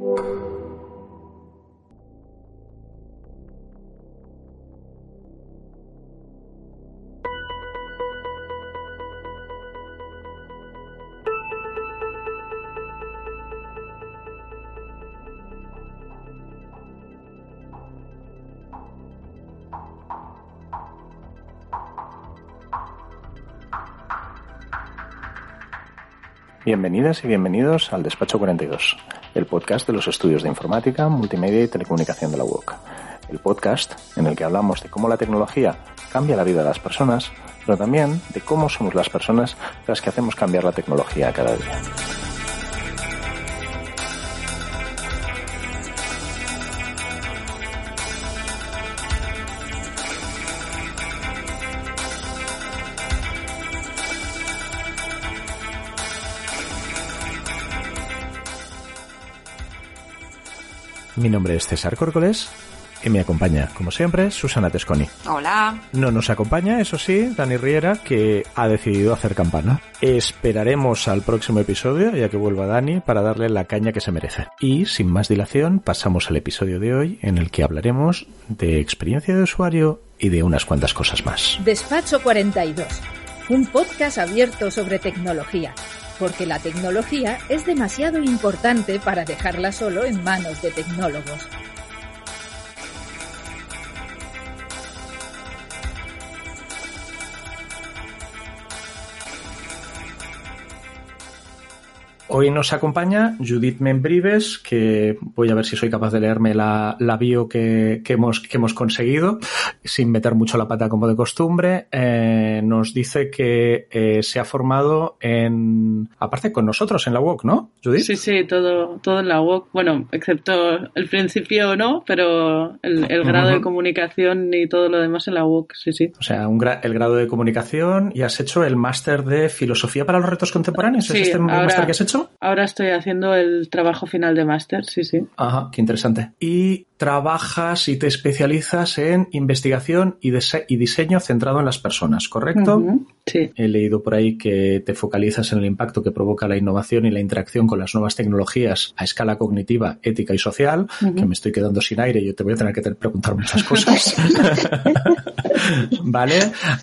Thank you. Bienvenidas y bienvenidos al Despacho 42, el podcast de los estudios de informática, multimedia y telecomunicación de la UOC. El podcast en el que hablamos de cómo la tecnología cambia la vida de las personas, pero también de cómo somos las personas las que hacemos cambiar la tecnología cada día. Mi nombre es César Córcoles y me acompaña, como siempre, Susana Tesconi. Hola. No nos acompaña, eso sí, Dani Riera, que ha decidido hacer campana. Esperaremos al próximo episodio, ya que vuelva Dani, para darle la caña que se merece. Y, sin más dilación, pasamos al episodio de hoy, en el que hablaremos de experiencia de usuario y de unas cuantas cosas más. Despacho 42, un podcast abierto sobre tecnología porque la tecnología es demasiado importante para dejarla solo en manos de tecnólogos. Hoy nos acompaña Judith Membrives, que voy a ver si soy capaz de leerme la, la bio que, que, hemos, que hemos conseguido, sin meter mucho la pata como de costumbre. Eh, nos dice que eh, se ha formado en, aparte con nosotros en la UOC, ¿no, Judith? Sí, sí, todo, todo en la UOC. Bueno, excepto el principio no, pero el, el grado uh -huh. de comunicación y todo lo demás en la UOC, sí, sí. O sea, un gra el grado de comunicación y has hecho el máster de filosofía para los retos contemporáneos. Sí, ¿Es este ahora, máster que has hecho? Ahora estoy haciendo el trabajo final de máster, sí, sí. Ajá, qué interesante. Y trabajas y te especializas en investigación y, y diseño centrado en las personas, ¿correcto? Uh -huh. Sí. He leído por ahí que te focalizas en el impacto que provoca la innovación y la interacción con las nuevas tecnologías a escala cognitiva, ética y social, uh -huh. que me estoy quedando sin aire y yo te voy a tener que preguntar muchas cosas. ¿Vale?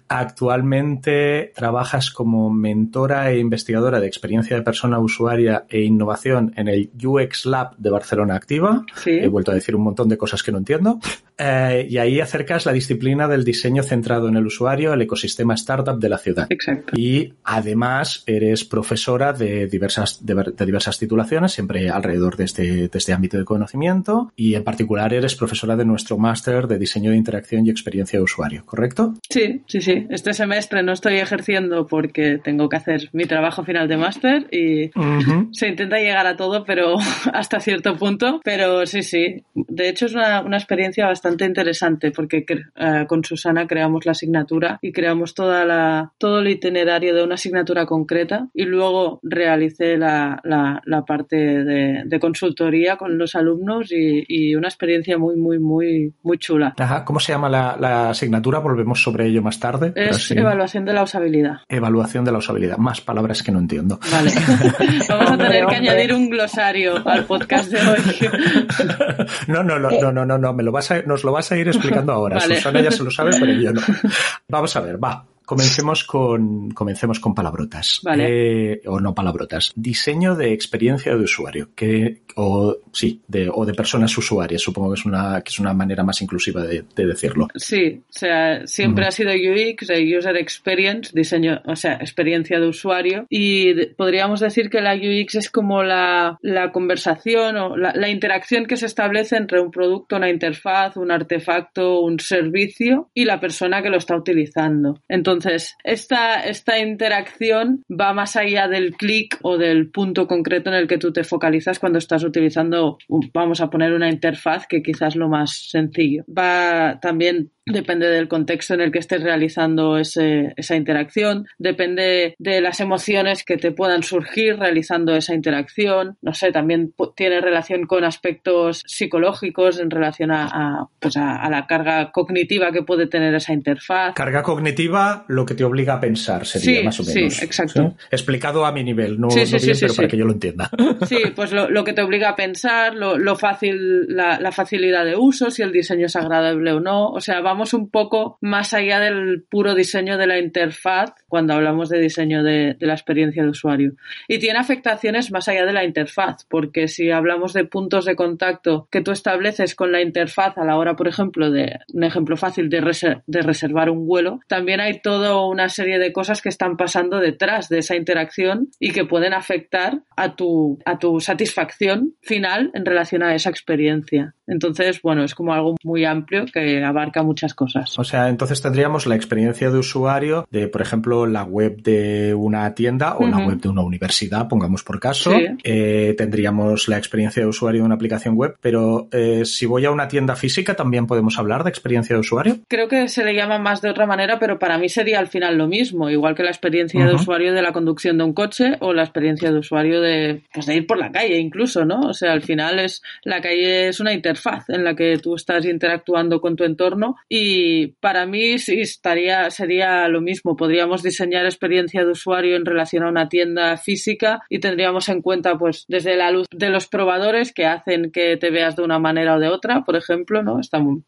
Actualmente trabajas como mentora e investigadora de experiencia de persona usuaria e innovación en el UX Lab de Barcelona Activa. Sí. He vuelto a decir un montón de cosas que no entiendo. Eh, y ahí acercas la disciplina del diseño centrado en el usuario, el ecosistema startup de la ciudad. Exacto. Y además eres profesora de diversas, de, de diversas titulaciones, siempre alrededor de este, de este ámbito de conocimiento. Y en particular eres profesora de nuestro máster de diseño de interacción y experiencia de usuario, ¿correcto? Sí, sí, sí. Este semestre no estoy ejerciendo porque tengo que hacer mi trabajo final de máster y uh -huh. se intenta llegar a todo, pero hasta cierto punto. Pero sí, sí. De hecho, es una, una experiencia bastante interesante porque uh, con Susana creamos la asignatura y creamos toda la, todo el itinerario de una asignatura concreta y luego realicé la, la, la parte de, de, consultoría con los alumnos y, y, una experiencia muy, muy, muy, muy chula. Ajá. ¿Cómo se llama la, la asignatura? Volvemos sobre ello más tarde. Es sí. evaluación de la usabilidad. Evaluación de la usabilidad. Más palabras que no entiendo. Vale. Vamos a tener que añadir un glosario al podcast de hoy. no, no, no, no, no, no, no, me lo vas a, nos lo vas a ir explicando ahora. Vale. Susana ya se lo sabe, pero yo no. Vamos a ver, va. Comencemos con, comencemos con palabrotas. Vale. Eh, o no palabrotas. Diseño de experiencia de usuario. Que, o, sí, de, o de personas usuarias. Supongo que es una, que es una manera más inclusiva de, de decirlo. Sí, o sea, siempre ha sido UX, User Experience, diseño, o sea, experiencia de usuario. Y de, podríamos decir que la UX es como la, la conversación o la, la interacción que se establece entre un producto, una interfaz, un artefacto, un servicio y la persona que lo está utilizando. Entonces, Entonces, esta, esta interacción va más allá del clic o del punto concreto en el que tú te focalizas cuando estás utilizando, vamos a poner una interfaz que quizás lo más sencillo. Va también Depende del contexto en el que estés realizando esa interacción, depende de las emociones que te puedan surgir realizando esa interacción. No sé, también tiene relación con aspectos psicológicos en relación a, pues a, la carga cognitiva que puede tener esa interfaz. Carga cognitiva, lo que te obliga a pensar, sería más o menos. Sí, exacto. Explicado a mi nivel, no, bien, pero para que yo lo entienda. Sí, pues lo, que te obliga a pensar, lo, fácil, la, la facilidad de uso, si el diseño es agradable o no. O sea, vamos un poco más allá del puro diseño de la interfaz cuando hablamos de diseño de, la experiencia de usuario. Y tiene afectaciones más allá de la interfaz, porque si hablamos de puntos de contacto que tú estableces con la interfaz a la hora, por ejemplo, de un ejemplo fácil de, de reservar un vuelo, también hay toda una serie de cosas que están pasando detrás de esa interacción y que pueden afectar a tu, a tu satisfacción final en relación a esa experiencia. Entonces, bueno, es como algo muy amplio que abarca muchas cosas. O sea, entonces tendríamos la experiencia de usuario de, por ejemplo, la web de una tienda o la web de una universidad, pongamos por caso. Eh, tendríamos la experiencia de usuario de una aplicación web, pero eh, si voy a una tienda física, ¿también podemos hablar de experiencia de usuario? Creo que se le llama más de otra manera, pero para mí sería al final lo mismo, igual que la experiencia de usuario de la conducción de un coche o la experiencia de usuario de, pues, de ir por la calle incluso, ¿no? O sea, al final es la calle es una interfaz faz en la que tú estás interactuando con tu entorno y para mí sí estaría, sería lo mismo. Podríamos diseñar experiencia de usuario en relación a una tienda física y tendríamos en cuenta pues desde la luz de los probadores que hacen que te veas de una manera o de otra, por ejemplo, ¿no?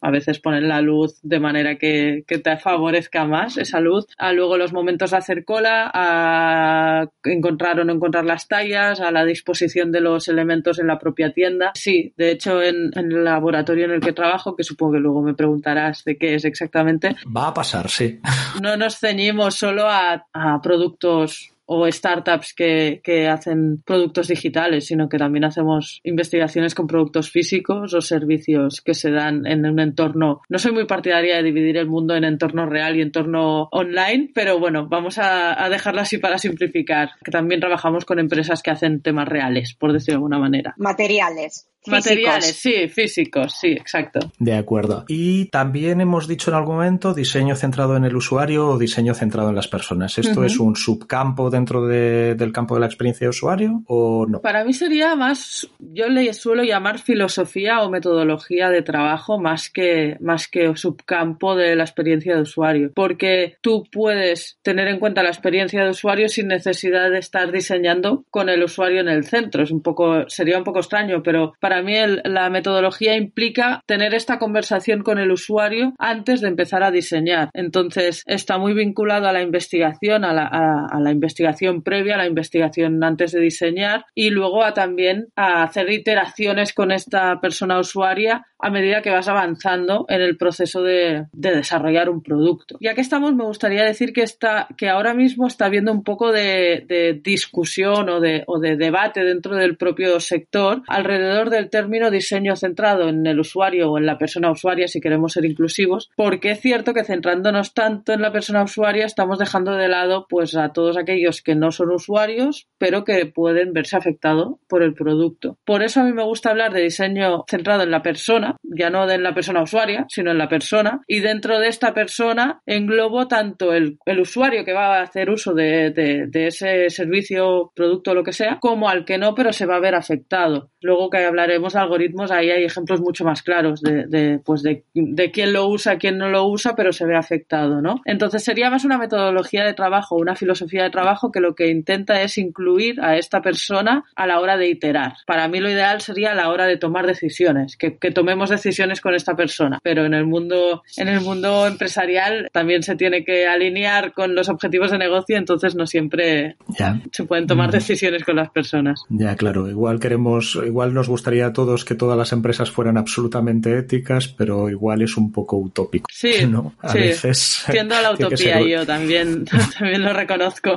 a veces ponen la luz de manera que, que te favorezca más esa luz. A luego los momentos de hacer cola, a encontrar o no encontrar las tallas, a la disposición de los elementos en la propia tienda. Sí, de hecho en, en el laboratorio en el que trabajo, que supongo que luego me preguntarás de qué es exactamente. Va a pasar, sí. No nos ceñimos solo a, a productos o startups que, que, hacen productos digitales, sino que también hacemos investigaciones con productos físicos o servicios que se dan en un entorno. No soy muy partidaria de dividir el mundo en entorno real y entorno online, pero bueno, vamos a, a dejarlo así para simplificar, que también trabajamos con empresas que hacen temas reales, por decirlo de alguna manera. Materiales. Materiales, sí, físicos, sí, exacto. De acuerdo. Y también hemos dicho en algún momento diseño centrado en el usuario o diseño centrado en las personas. ¿Esto es un subcampo dentro del campo de la experiencia de usuario o no? Para mí sería más, yo le suelo llamar filosofía o metodología de trabajo más que, más que subcampo de la experiencia de usuario. Porque tú puedes tener en cuenta la experiencia de usuario sin necesidad de estar diseñando con el usuario en el centro. Es un poco, sería un poco extraño, pero para para mí la metodología implica tener esta conversación con el usuario antes de empezar a diseñar. Entonces, está muy vinculado a la investigación, a la, investigación previa, a la investigación antes de diseñar y luego a también a hacer iteraciones con esta persona usuaria a medida que vas avanzando en el proceso de, desarrollar un producto. Ya que estamos, me gustaría decir que, está, que ahora mismo está habiendo un poco de, discusión o o de debate dentro del propio sector alrededor del término diseño centrado en el usuario o en la persona usuaria, si queremos ser inclusivos, porque es cierto que centrándonos tanto en la persona usuaria estamos dejando de lado pues a todos aquellos que no son usuarios, pero que pueden verse afectados por el producto. Por eso a mí me gusta hablar de diseño centrado en la persona, ya no en la persona usuaria, sino en la persona, y dentro de esta persona englobo tanto el, usuario que va a hacer uso de, ese servicio, producto o lo que sea, como al que no, pero se va a ver afectado. Luego que hablaré algoritmos, ahí hay ejemplos mucho más claros de, pues de, quién lo usa, quién no lo usa, pero se ve afectado, ¿no? Entonces sería más una metodología de trabajo, una filosofía de trabajo que lo que intenta es incluir a esta persona a la hora de iterar. Para mí lo ideal sería a la hora de tomar decisiones, que, tomemos decisiones con esta persona, pero en el mundo, en el mundo empresarial también se tiene que alinear con los objetivos de negocio, entonces no siempre se pueden tomar decisiones con las personas. Ya, claro, igual queremos, igual nos gustaría gustaría a todos que todas las empresas fueran absolutamente éticas, pero igual es un poco utópico. Sí, ¿no? A sí. veces. Tiendo a la utopía yo también, también lo reconozco.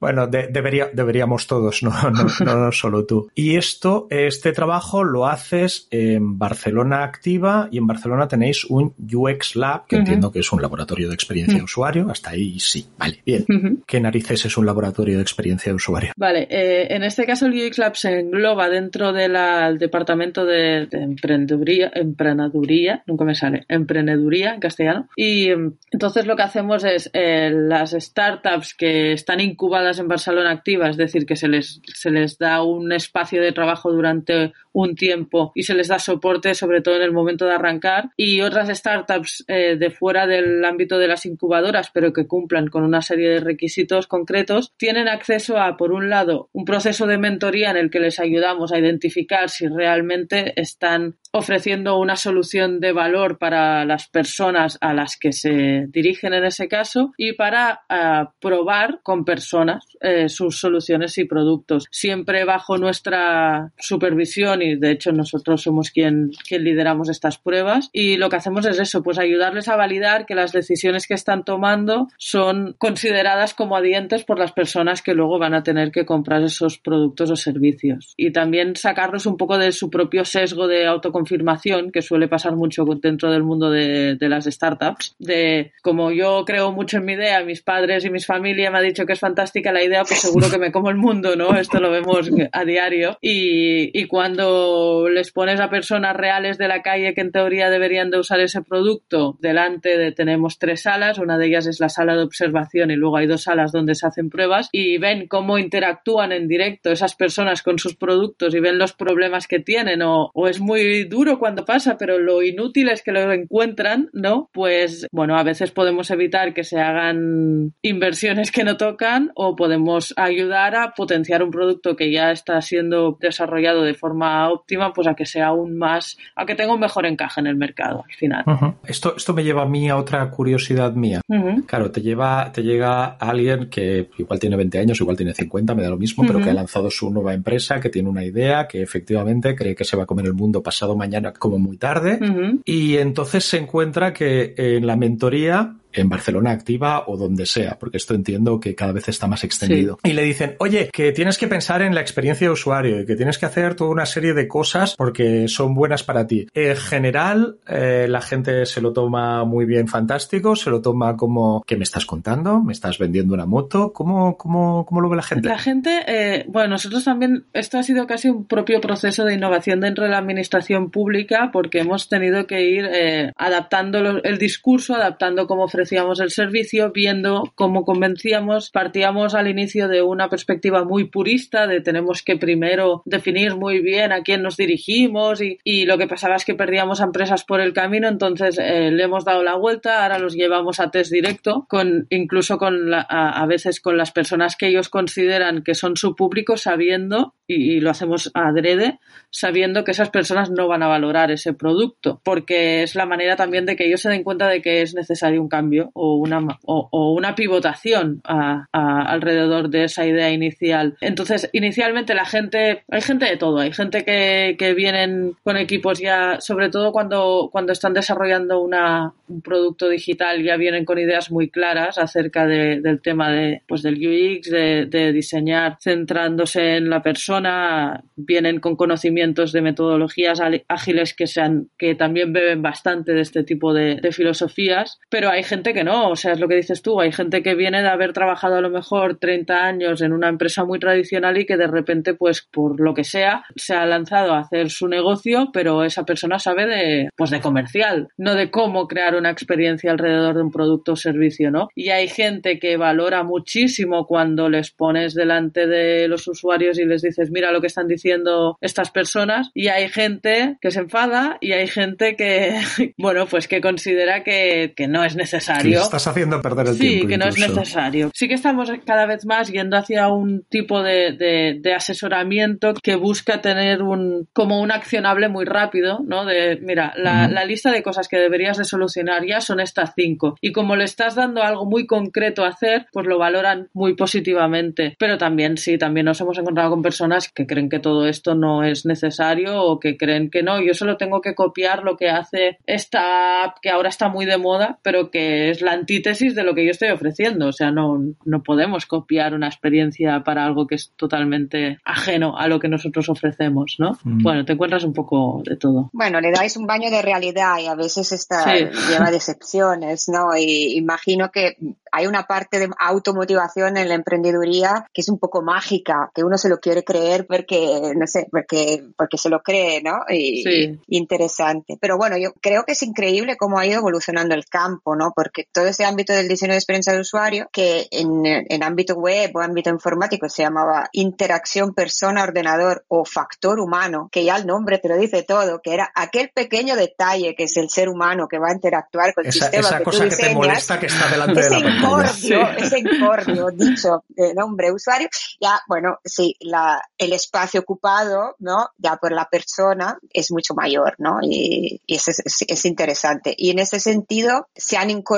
Bueno, de, debería, deberíamos todos, no, no, no, solo tú. Y esto, este trabajo lo haces en Barcelona Activa y en Barcelona tenéis un UX Lab, que uh -huh. entiendo que es un laboratorio de experiencia uh -huh. de usuario. Hasta ahí sí, vale, bien. Uh -huh. ¿Qué narices es un laboratorio de experiencia de usuario? Vale, eh, en este caso el UX Lab se engloba dentro del departamento de, de emprendeduría, emprendeduría, nunca me sale, emprendeduría en castellano. Y entonces lo que hacemos es eh, las startups que están incubadas en Barcelona Activa, es decir, que se les, se les da un espacio de trabajo durante un tiempo y se les da soporte, sobre todo en el momento de arrancar, y otras startups eh, de fuera del ámbito de las incubadoras, pero que cumplan con una serie de requisitos concretos, tienen acceso a, por un lado, un proceso de mentoría en el que les ayudamos a identificar si realmente están ofreciendo una solución de valor para las personas a las que se dirigen en ese caso y para uh, probar con personas eh, sus soluciones y productos, siempre bajo nuestra supervisión y de hecho nosotros somos quien, quien lideramos estas pruebas. Y lo que hacemos es eso, pues ayudarles a validar que las decisiones que están tomando son consideradas como adientes por las personas que luego van a tener que comprar esos productos o servicios. Y también sacarlos un poco de su propio sesgo de autoconfianza confirmación que suele pasar mucho dentro del mundo de, de, las startups. De como yo creo mucho en mi idea, mis padres y mis familia me han dicho que es fantástica la idea, pues seguro que me como el mundo, ¿no? Esto lo vemos a diario. Y, cuando les pones a personas reales de la calle que en teoría deberían de usar ese producto, delante de tenemos tres salas, una de ellas es la sala de observación y luego hay dos salas donde se hacen pruebas y ven cómo interactúan en directo esas personas con sus productos y ven los problemas que tienen o, o es muy duro cuando pasa, pero lo inútil es que lo encuentran, ¿no? Pues bueno, a veces podemos evitar que se hagan inversiones que no tocan o podemos ayudar a potenciar un producto que ya está siendo desarrollado de forma óptima, pues a que sea aún más, a que tenga un mejor encaje en el mercado al final. Uh -huh. Esto, esto me lleva a mí a otra curiosidad mía. Uh -huh. Claro, te lleva, te llega alguien que igual tiene 20 años, igual tiene 50, me da lo mismo, uh -huh. pero que ha lanzado su nueva empresa, que tiene una idea, que efectivamente cree que se va a comer el mundo pasado mañana como muy tarde uh -huh. y entonces se encuentra que en la mentoría en Barcelona Activa o donde sea, porque esto entiendo que cada vez está más extendido. Sí. Y le dicen, oye, que tienes que pensar en la experiencia de usuario y que tienes que hacer toda una serie de cosas porque son buenas para ti. En general, eh, la gente se lo toma muy bien, fantástico, se lo toma como, ¿qué me estás contando? ¿Me estás vendiendo una moto? ¿Cómo, cómo, cómo lo ve la gente? La gente, eh, bueno, nosotros también, esto ha sido casi un propio proceso de innovación dentro de la administración pública porque hemos tenido que ir eh, adaptando el discurso, adaptando cómo ofrecer ofrecíamos el servicio, viendo cómo convencíamos, partíamos al inicio de una perspectiva muy purista, de tenemos que primero definir muy bien a quién nos dirigimos y, lo que pasaba es que perdíamos a empresas por el camino, entonces eh, le hemos dado la vuelta, ahora los llevamos a test directo, con, incluso con la, a, a, veces con las personas que ellos consideran que son su público, sabiendo, y, y lo hacemos adrede, sabiendo que esas personas no van a valorar ese producto, porque es la manera también de que ellos se den cuenta de que es necesario un cambio o una, o, o una pivotación a, a, alrededor de esa idea inicial. Entonces, inicialmente la gente, hay gente de todo, hay gente que, que vienen con equipos ya, sobre todo cuando, cuando están desarrollando una, un producto digital, ya vienen con ideas muy claras acerca de, del tema de, pues del UX, de, de diseñar centrándose en la persona, vienen con conocimientos de metodologías ágiles que sean, que también beben bastante de este tipo de, de filosofías, pero hay gente que no, o sea, es lo que dices tú, hay gente que viene de haber trabajado a lo mejor 30 años en una empresa muy tradicional y que de repente, pues por lo que sea, se ha lanzado a hacer su negocio, pero esa persona sabe de, pues de comercial, no de cómo crear una experiencia alrededor de un producto o servicio, ¿no? Y hay gente que valora muchísimo cuando les pones delante de los usuarios y les dices, mira lo que están diciendo estas personas, y hay gente que se enfada y hay gente que, bueno, pues que considera que, que no es necesario necesario. estás haciendo perder el tiempo. Sí, que no es necesario. Sí que estamos cada vez más yendo hacia un tipo de, de, asesoramiento que busca tener un como un accionable muy rápido, ¿no? De, mira, la, la lista de cosas que deberías de solucionar ya son estas cinco. Y como le estás dando algo muy concreto a hacer, pues lo valoran muy positivamente. Pero también, sí, también nos hemos encontrado con personas que creen que todo esto no es necesario o que creen que no, yo solo tengo que copiar lo que hace esta app que ahora está muy de moda, pero que es la antítesis de lo que yo estoy ofreciendo. O sea, no, no podemos copiar una experiencia para algo que es totalmente ajeno a lo que nosotros ofrecemos, ¿no? Mm. Bueno, te encuentras un poco de todo. Bueno, le dais un baño de realidad y a veces está, lleva decepciones, ¿no? Y imagino que hay una parte de automotivación en la emprendeduría que es un poco mágica, que uno se lo quiere creer porque, no sé, porque, porque se lo cree, ¿no? Y, interesante. Pero bueno, yo creo que es increíble cómo ha ido evolucionando el campo, ¿no? Porque todo ese ámbito del diseño de experiencia de usuario, que en, en ámbito web o ámbito informático se llamaba interacción persona-ordenador o factor humano, que ya el nombre te lo dice todo, que era aquel pequeño detalle que es el ser humano que va a interactuar con el sistema esa cosa que te molesta que está delante de la incordio, ese incordio dicho de nombre usuario, ya, bueno, sí, la, el espacio ocupado, ¿no? Ya por la persona es mucho mayor, ¿no? Y, y es, es, interesante. Y en ese sentido se han incorporado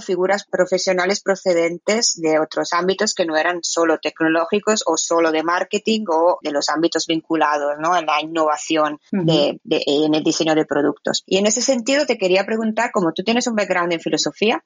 figuras profesionales procedentes de otros ámbitos que no eran solo tecnológicos o solo de marketing o de los ámbitos vinculados, ¿no? En la innovación de, de, en el diseño de productos. Y en ese sentido te quería preguntar, como tú tienes un background en filosofía,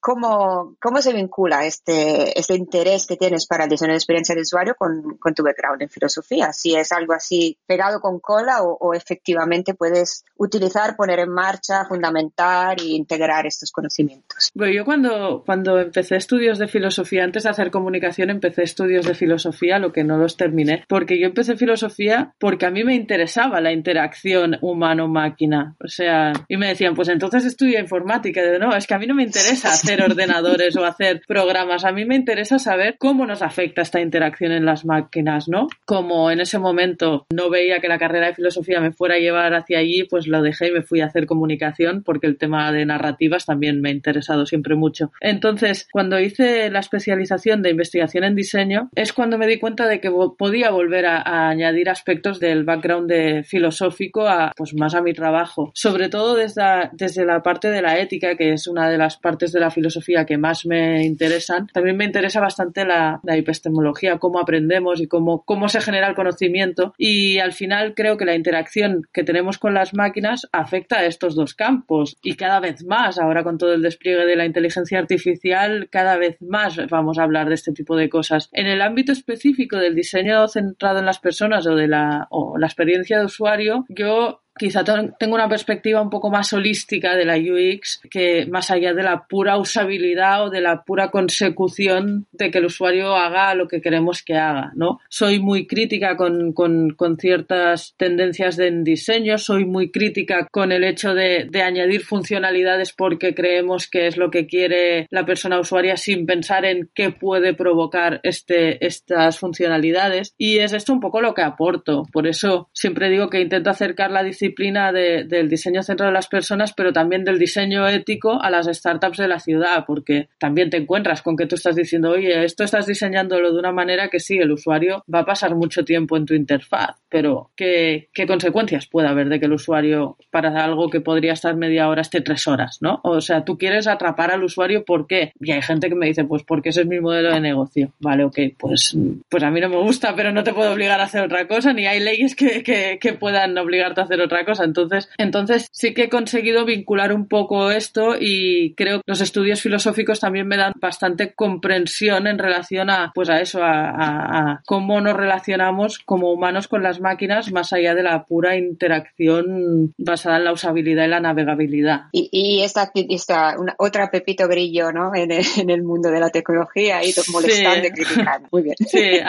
¿cómo, ¿cómo se vincula este, este interés que tienes para el diseño de experiencia de usuario con, con tu background en filosofía? Si es algo así pegado con cola o, o efectivamente puedes utilizar, poner en marcha, fundamentar e integrar estos conocimientos. Bueno, yo cuando, cuando empecé estudios de filosofía, antes de hacer comunicación, empecé estudios de filosofía, lo que no los terminé, porque yo empecé filosofía porque a mí me interesaba la interacción humano-máquina. O sea, y me decían, pues entonces estudia informática. Y no, es que a mí no me interesa hacer ordenadores o hacer programas, a mí me interesa saber cómo nos afecta esta interacción en las máquinas, ¿no? Como en ese momento no veía que la carrera de filosofía me fuera a llevar hacia allí, pues lo dejé y me fui a hacer comunicación porque el tema de narrativas también me interesado siempre mucho. Entonces, cuando hice la especialización de investigación en diseño, es cuando me di cuenta de que podía volver a, añadir aspectos del background de filosófico a, pues más a mi trabajo, sobre todo desde, desde la parte de la ética, que es una de las partes de la filosofía que más me interesan. También me interesa bastante la, la epistemología, cómo aprendemos y cómo, cómo se genera el conocimiento. Y al final creo que la interacción que tenemos con las máquinas afecta a estos dos campos y cada vez más, ahora con todo el despliegue de la inteligencia artificial, cada vez más vamos a hablar de este tipo de cosas. En el ámbito específico del diseño centrado en las personas o de la, o la experiencia de usuario, yo quizá tengo una perspectiva un poco más holística de la UX que más allá de la pura usabilidad o de la pura consecución de que el usuario haga lo que queremos que haga, ¿no? Soy muy crítica con, con, con ciertas tendencias de diseño, soy muy crítica con el hecho de, de, añadir funcionalidades porque creemos que es lo que quiere la persona usuaria sin pensar en qué puede provocar este, estas funcionalidades y es esto un poco lo que aporto. Por eso siempre digo que intento acercar la disciplina disciplina del diseño centrado en las personas, pero también del diseño ético a las startups de la ciudad, porque también te encuentras con que tú estás diciendo, oye, esto estás diseñándolo de una manera que sí, el usuario va a pasar mucho tiempo en tu interfaz, pero ¿qué, qué consecuencias puede haber de que el usuario para algo que podría estar media hora esté tres horas, ¿no? O sea, tú quieres atrapar al usuario, ¿por qué? Y hay gente que me dice, pues porque ese es mi modelo de negocio. Vale, ok, pues, pues a mí no me gusta, pero no te puedo obligar a hacer otra cosa, ni hay leyes que, que, que puedan obligarte a hacer otra cosa. Entonces, entonces sí que he conseguido vincular un poco esto y creo que los estudios filosóficos también me dan bastante comprensión en relación a, pues a eso, a, cómo nos relacionamos como humanos con las máquinas más allá de la pura interacción basada en la usabilidad y la navegabilidad. Y, y esta, esta una, otra Pepito Grillo, ¿no? En el, mundo de la tecnología y molestando y criticando. Muy bien. Sí,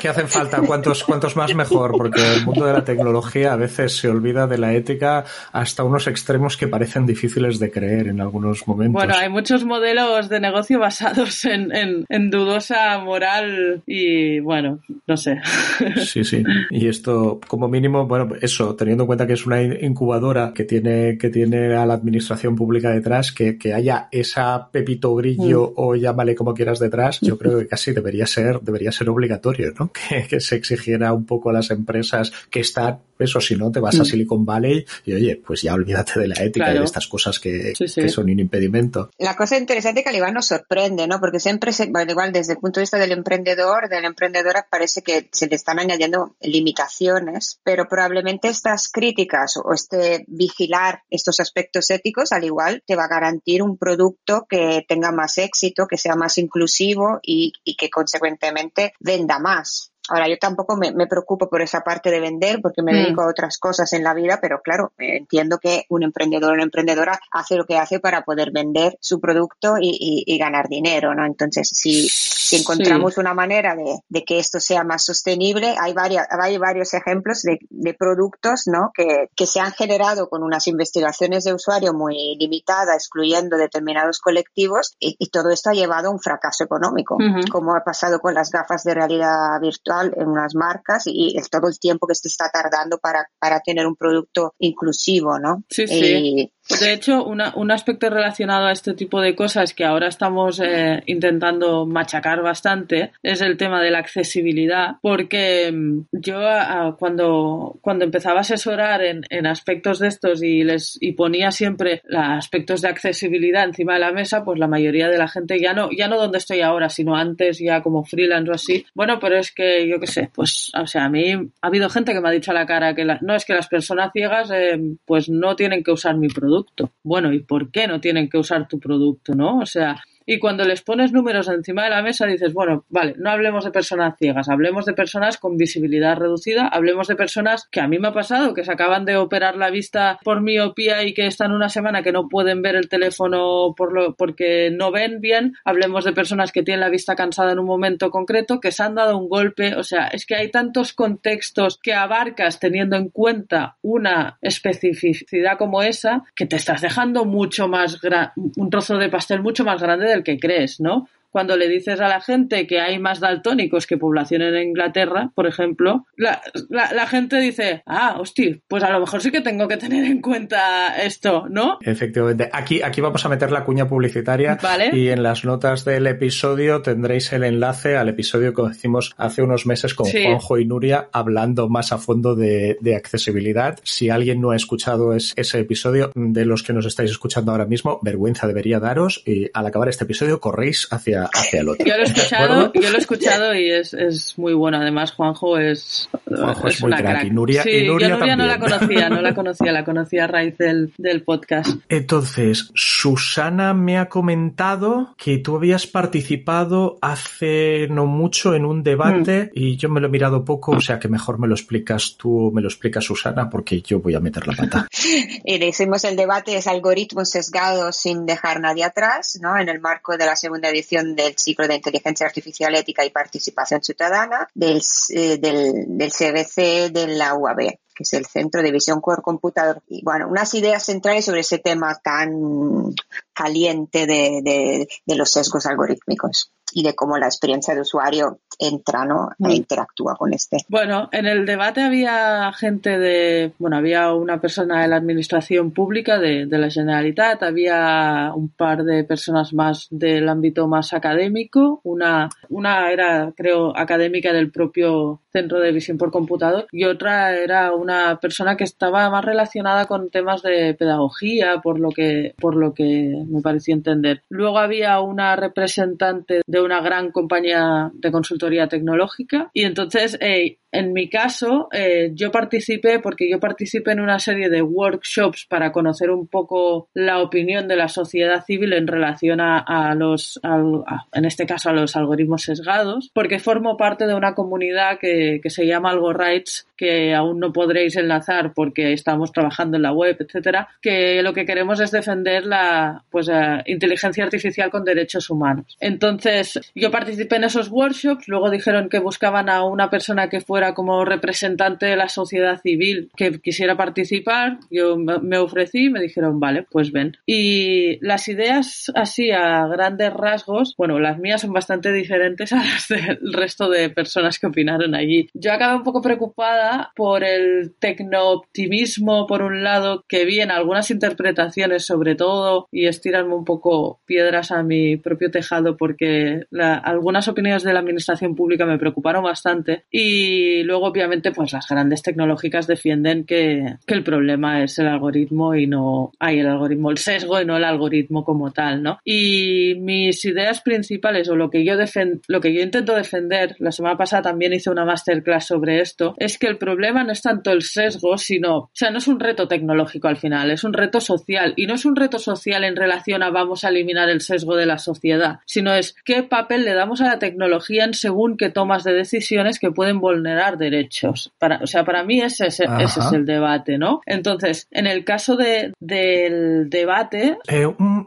¿Qué, hacen falta? ¿Cuántos, ¿Cuántos más mejor? Porque el mundo de la tecnología a veces se olvida vida de la ética hasta unos extremos que parecen difíciles de creer en algunos momentos. Bueno, hay muchos modelos de negocio basados en, en, dudosa moral y bueno, no sé. Sí, sí. Y esto, como mínimo, bueno, eso, teniendo en cuenta que es una incubadora que tiene, que tiene a la administración pública detrás, que, que haya esa pepito grillo mm. o llámale como quieras detrás, yo creo que casi debería ser, debería ser obligatorio, ¿no? Que, que se exigiera un poco a las empresas que están eso, si no, te vas a mm. Silicon Valley y oye, pues ya olvídate de la ética y de estas cosas que, son un impedimento. La cosa interesante que al igual nos sorprende, ¿no? Porque siempre, se, bueno, igual desde el punto de vista del emprendedor, de la emprendedora, parece que se le están añadiendo limitaciones, pero probablemente estas críticas o este vigilar estos aspectos éticos, al igual, te va a garantir un producto que tenga más éxito, que sea más inclusivo y, y que consecuentemente venda más. Ahora, yo tampoco me, preocupo por esa parte de vender porque me mm. dedico a otras cosas en la vida, pero claro, entiendo que un emprendedor o una emprendedora hace lo que hace para poder vender su producto y, ganar dinero, ¿no? Entonces, si, si encontramos una manera de, que esto sea más sostenible, hay, varias, hay varios ejemplos de, productos, ¿no? Que, se han generado con unas investigaciones de usuario muy limitadas, excluyendo determinados colectivos, y, todo esto ha llevado a un fracaso económico, como ha pasado con las gafas de realidad virtual en unas marcas y es todo el tiempo que se está tardando para, para tener un producto inclusivo, ¿no? Sí, sí. De hecho, un aspecto relacionado a este tipo de cosas que ahora estamos eh, intentando machacar bastante es el tema de la accesibilidad, porque mm, yo cuando, cuando empezaba a asesorar en, en, aspectos de estos y les y ponía siempre los aspectos de accesibilidad encima de la mesa, pues la mayoría de la gente ya no, ya no donde estoy ahora, sino antes ya como freelance o así. Bueno, pero es que yo qué sé, pues, o sea, a mí ha habido gente que me ha dicho a la cara que no es que las personas ciegas eh, pues no tienen que usar mi producto bueno, ¿y por qué no tienen que usar tu producto, no? O sea, y cuando les pones números encima de la mesa dices, bueno, vale, no hablemos de personas ciegas, hablemos de personas con visibilidad reducida, hablemos de personas que a mí me ha pasado, que se acaban de operar la vista por miopía y que están una semana que no pueden ver el teléfono por lo, porque no ven bien, hablemos de personas que tienen la vista cansada en un momento concreto, que se han dado un golpe, o sea, es que hay tantos contextos que abarcas teniendo en cuenta una especificidad como esa, que te estás dejando mucho más, un trozo de pastel mucho más grande del que crees, ¿no? Cuando le dices a la gente que hay más daltónicos que población en Inglaterra, por ejemplo, la, la, gente dice, ah, hostia, pues a lo mejor sí que tengo que tener en cuenta esto, ¿no? Efectivamente. Aquí, aquí vamos a meter la cuña publicitaria y en las notas del episodio tendréis el enlace al episodio que hicimos hace unos meses con Juanjo y Nuria hablando más a fondo de, accesibilidad. Si alguien no ha escuchado ese episodio, de los que nos estáis escuchando ahora mismo, vergüenza debería daros y al acabar este episodio corréis hacia hacia, el otro. Yo lo he escuchado, yo lo he escuchado y es, es muy bueno. Además, Juanjo es, Juanjo es, muy crack. Y Nuria, sí, yo Nuria no la conocía, no la conocía, la conocía a raíz del, del podcast. Entonces, Susana me ha comentado que tú habías participado hace no mucho en un debate mm. y yo me lo he mirado poco, o sea que mejor me lo explicas tú, me lo explica Susana, porque yo voy a meter la pata. y hicimos el debate es algoritmos sesgados sin dejar nadie atrás, ¿no? En el marco de la segunda edición del ciclo de inteligencia artificial, ética y participación ciudadana del, eh, del, CBC de la UAB que es el Centro de Visión por Computador. Y bueno, unas ideas centrales sobre ese tema tan caliente de, de los sesgos algorítmicos y de cómo la experiencia de usuario entra, ¿no? E mm. interactúa con este. Bueno, en el debate había gente de, bueno, había una persona de la administración pública de, de la Generalitat, había un par de personas más del ámbito más académico, una, una era, creo, académica del propio centro de visión por computador y otra era una persona que estaba más relacionada con temas de pedagogía por lo que por lo que me pareció entender. Luego había una representante de una gran compañía de consultoría tecnológica y entonces eh, en mi caso, eh, yo participé porque yo participé en una serie de workshops para conocer un poco la opinión de la sociedad civil en relación a, los, en este caso, a los algoritmos sesgados, porque formo parte de una comunidad que, que se llama AlgoRights, que aún no podréis enlazar porque estamos trabajando en la web, etcétera, que lo que queremos es defender la pues, inteligencia artificial con derechos humanos. Entonces, yo participé en esos workshops, luego dijeron que buscaban a una persona que fuera como representante de la sociedad civil que quisiera participar. Yo me ofrecí y me dijeron, vale, pues ven. Y las ideas así a grandes rasgos, bueno, las mías son bastante diferentes a las del resto de personas que opinaron allí. Yo acabé un poco preocupada por el tecno-optimismo, por un lado, que vi en algunas interpretaciones sobre todo, y estirarme un poco piedras a mi propio tejado porque algunas opiniones de la administración pública me preocuparon bastante. Y luego, obviamente, pues las grandes tecnológicas defienden que, el problema es el algoritmo y no hay el algoritmo, el sesgo y no el algoritmo como tal, ¿no? Y mis ideas principales o lo que yo lo que yo intento defender, la semana pasada también hice una masterclass sobre esto, es que el problema no es tanto el sesgo, sino, o sea, no es un reto tecnológico al final, es un reto social y no es un reto social en relación a vamos a eliminar el sesgo de la sociedad, sino es qué papel le damos a la tecnología en según qué tomas de decisiones que pueden vulnerar derechos. Para, o sea, para mí ese, ese es el debate, ¿no? Entonces, en el caso de, del debate... Eh,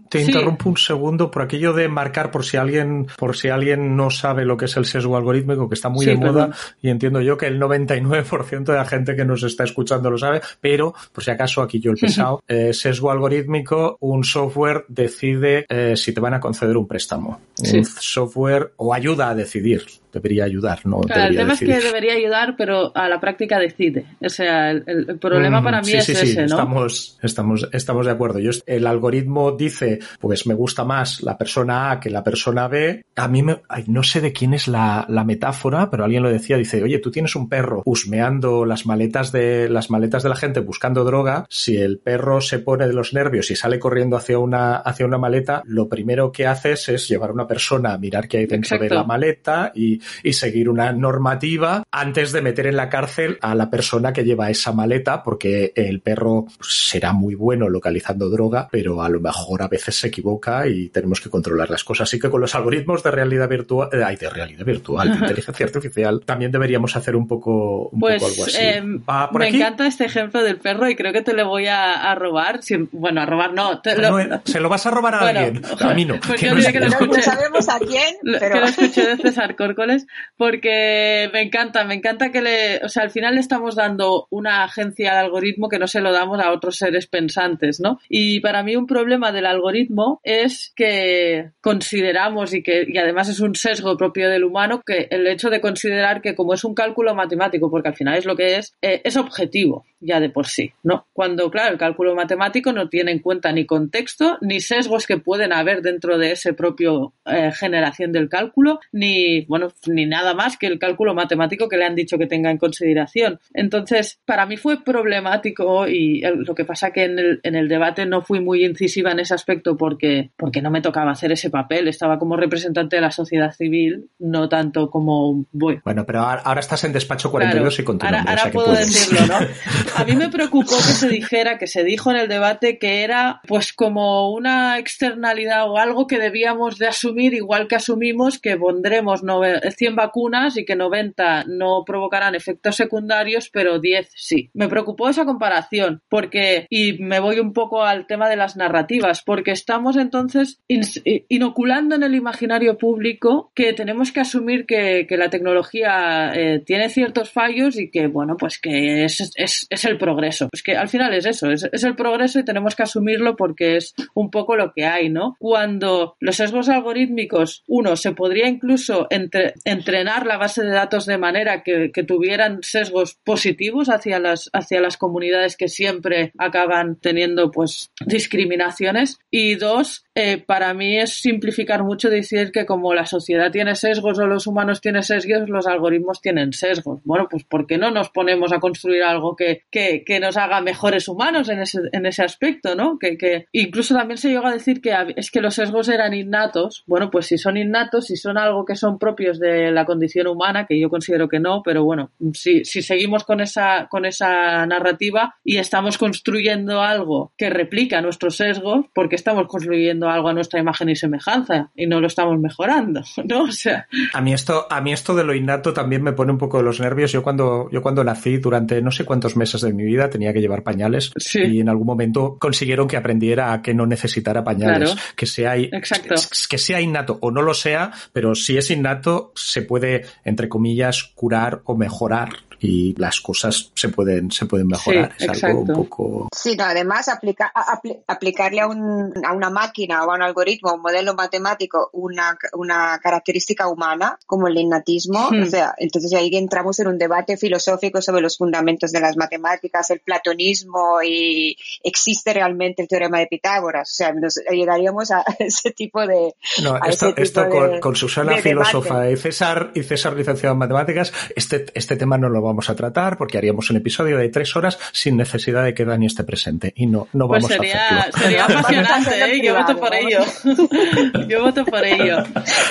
te interrumpo un segundo por aquello de marcar por si alguien por si alguien no sabe lo que es el sesgo algorítmico, que está muy de moda y entiendo yo que el 99% de la gente que nos está escuchando lo sabe, pero por si acaso aquí yo el pesado, eh, sesgo algorítmico, un software decide eh, si te van a conceder un préstamo. Un software o ayuda a decidir debería ayudar, ¿no? el tema es que debería ayudar, pero a la práctica decide. O sea, el, problema para mí es ese, ¿no? Estamos, estamos, estamos de acuerdo. Yo, el algoritmo dice, pues me gusta más la persona A que la persona B. A mí me, no sé de quién es la, la, metáfora, pero alguien lo decía, dice, oye, tú tienes un perro husmeando las maletas de, las maletas de la gente buscando droga. Si el perro se pone de los nervios y sale corriendo hacia una, hacia una maleta, lo primero que haces es llevar a una persona a mirar qué hay dentro de la maleta y, y seguir una normativa antes de meter en la cárcel a la persona que lleva esa maleta, porque el perro será muy bueno localizando droga, pero a lo mejor a veces se equivoca y tenemos que controlar las cosas. Así que con los algoritmos de realidad virtual, eh, de realidad virtual, de inteligencia artificial, también deberíamos hacer un poco, un pues, poco algo así. Em, me encanta este ejemplo del perro y creo que te lo voy a, robar. bueno, a robar no. se lo vas a robar a alguien. A mí no. Pues no, sabemos a quién, pero... Que lo escuché de César Córcoles porque me encanta, me encanta que le, o sea, al final le estamos dando una agencia al algoritmo que no se lo damos a otros seres pensantes, ¿no? Y para mí un problema del algoritmo es que consideramos y que, y además es un sesgo propio del humano, que el hecho de considerar que como es un cálculo matemático, porque al final es lo que es, eh, es objetivo ya de por sí, ¿no? Cuando, claro, el cálculo matemático no tiene en cuenta ni contexto, ni sesgos que pueden haber dentro de ese propio eh, generación del cálculo, ni, bueno, ni nada más que el cálculo matemático que le han dicho que tenga en consideración. Entonces, para mí fue problemático y lo que pasa que en el, en el debate no fui muy incisiva en ese aspecto porque, porque no me tocaba hacer ese papel, estaba como representante de la sociedad civil, no tanto como voy. Bueno, pero ahora, estás en despacho 42 y con Ahora, ahora puedo decirlo, ¿no? A mí me preocupó que se dijera, que se dijo en el debate que era pues como una externalidad o algo que debíamos de asumir, igual que asumimos que pondremos 100 vacunas y que 90 no provocarán efectos secundarios, pero 10 sí. Me preocupó esa comparación porque, y me voy un poco al tema de las narrativas, porque estamos entonces inoculando en el imaginario público que tenemos que asumir que, la tecnología eh, tiene ciertos fallos y que, bueno, pues que es, es, es el progreso. Pues que al final es eso, es, el progreso y tenemos que asumirlo porque es un poco lo que hay, ¿no? Cuando los sesgos algorítmicos, uno, se podría incluso entrenar la base de datos de manera que, tuvieran sesgos positivos hacia las, hacia las comunidades que siempre acaban teniendo pues discriminaciones. Y dos, eh, para mí es simplificar mucho decir que como la sociedad tiene sesgos o los humanos tienen sesgos, los algoritmos tienen sesgos. Bueno, pues ¿por qué no nos ponemos a construir algo que, que, nos haga mejores humanos en ese, en ese aspecto, ¿no? Que, que, incluso también se llegó a decir que es que los sesgos eran innatos. Bueno, pues si son innatos, si son algo que son propios de la condición humana, que yo considero que no, pero bueno, si, si seguimos con esa, con esa narrativa y estamos construyendo algo que replica nuestros sesgos, porque estamos construyendo algo a nuestra imagen y semejanza y no lo estamos mejorando, ¿no? O sea. A mí esto, a mí esto de lo innato también me pone un poco de los nervios. Yo cuando, yo cuando nací durante no sé cuántos meses de mi vida tenía que llevar pañales y en algún momento consiguieron que aprendiera a que no necesitara pañales. Que, sea, que sea innato o no lo sea, pero si es innato se puede, entre comillas, curar o mejorar y las cosas se pueden, se pueden mejorar. Sí, es algo un poco. Sí, además aplica, aplicarle a, un, a, una máquina o a un algoritmo, un modelo matemático, una, una característica humana, como el innatismo. Hmm. O sea, entonces ahí entramos en un debate filosófico sobre los fundamentos de las matemáticas, el platonismo y existe realmente el teorema de Pitágoras. O sea, nos llegaríamos a ese tipo de. No, esto, esto con, Susana, filósofa, y César, y César, licenciado en matemáticas, este, este tema no lo vamos a tratar porque haríamos un episodio de tres horas sin necesidad de que Dani esté presente y no, no pues vamos sería, a hacerlo. Sería apasionante, ¿eh? yo voto por ello. yo voto por ello.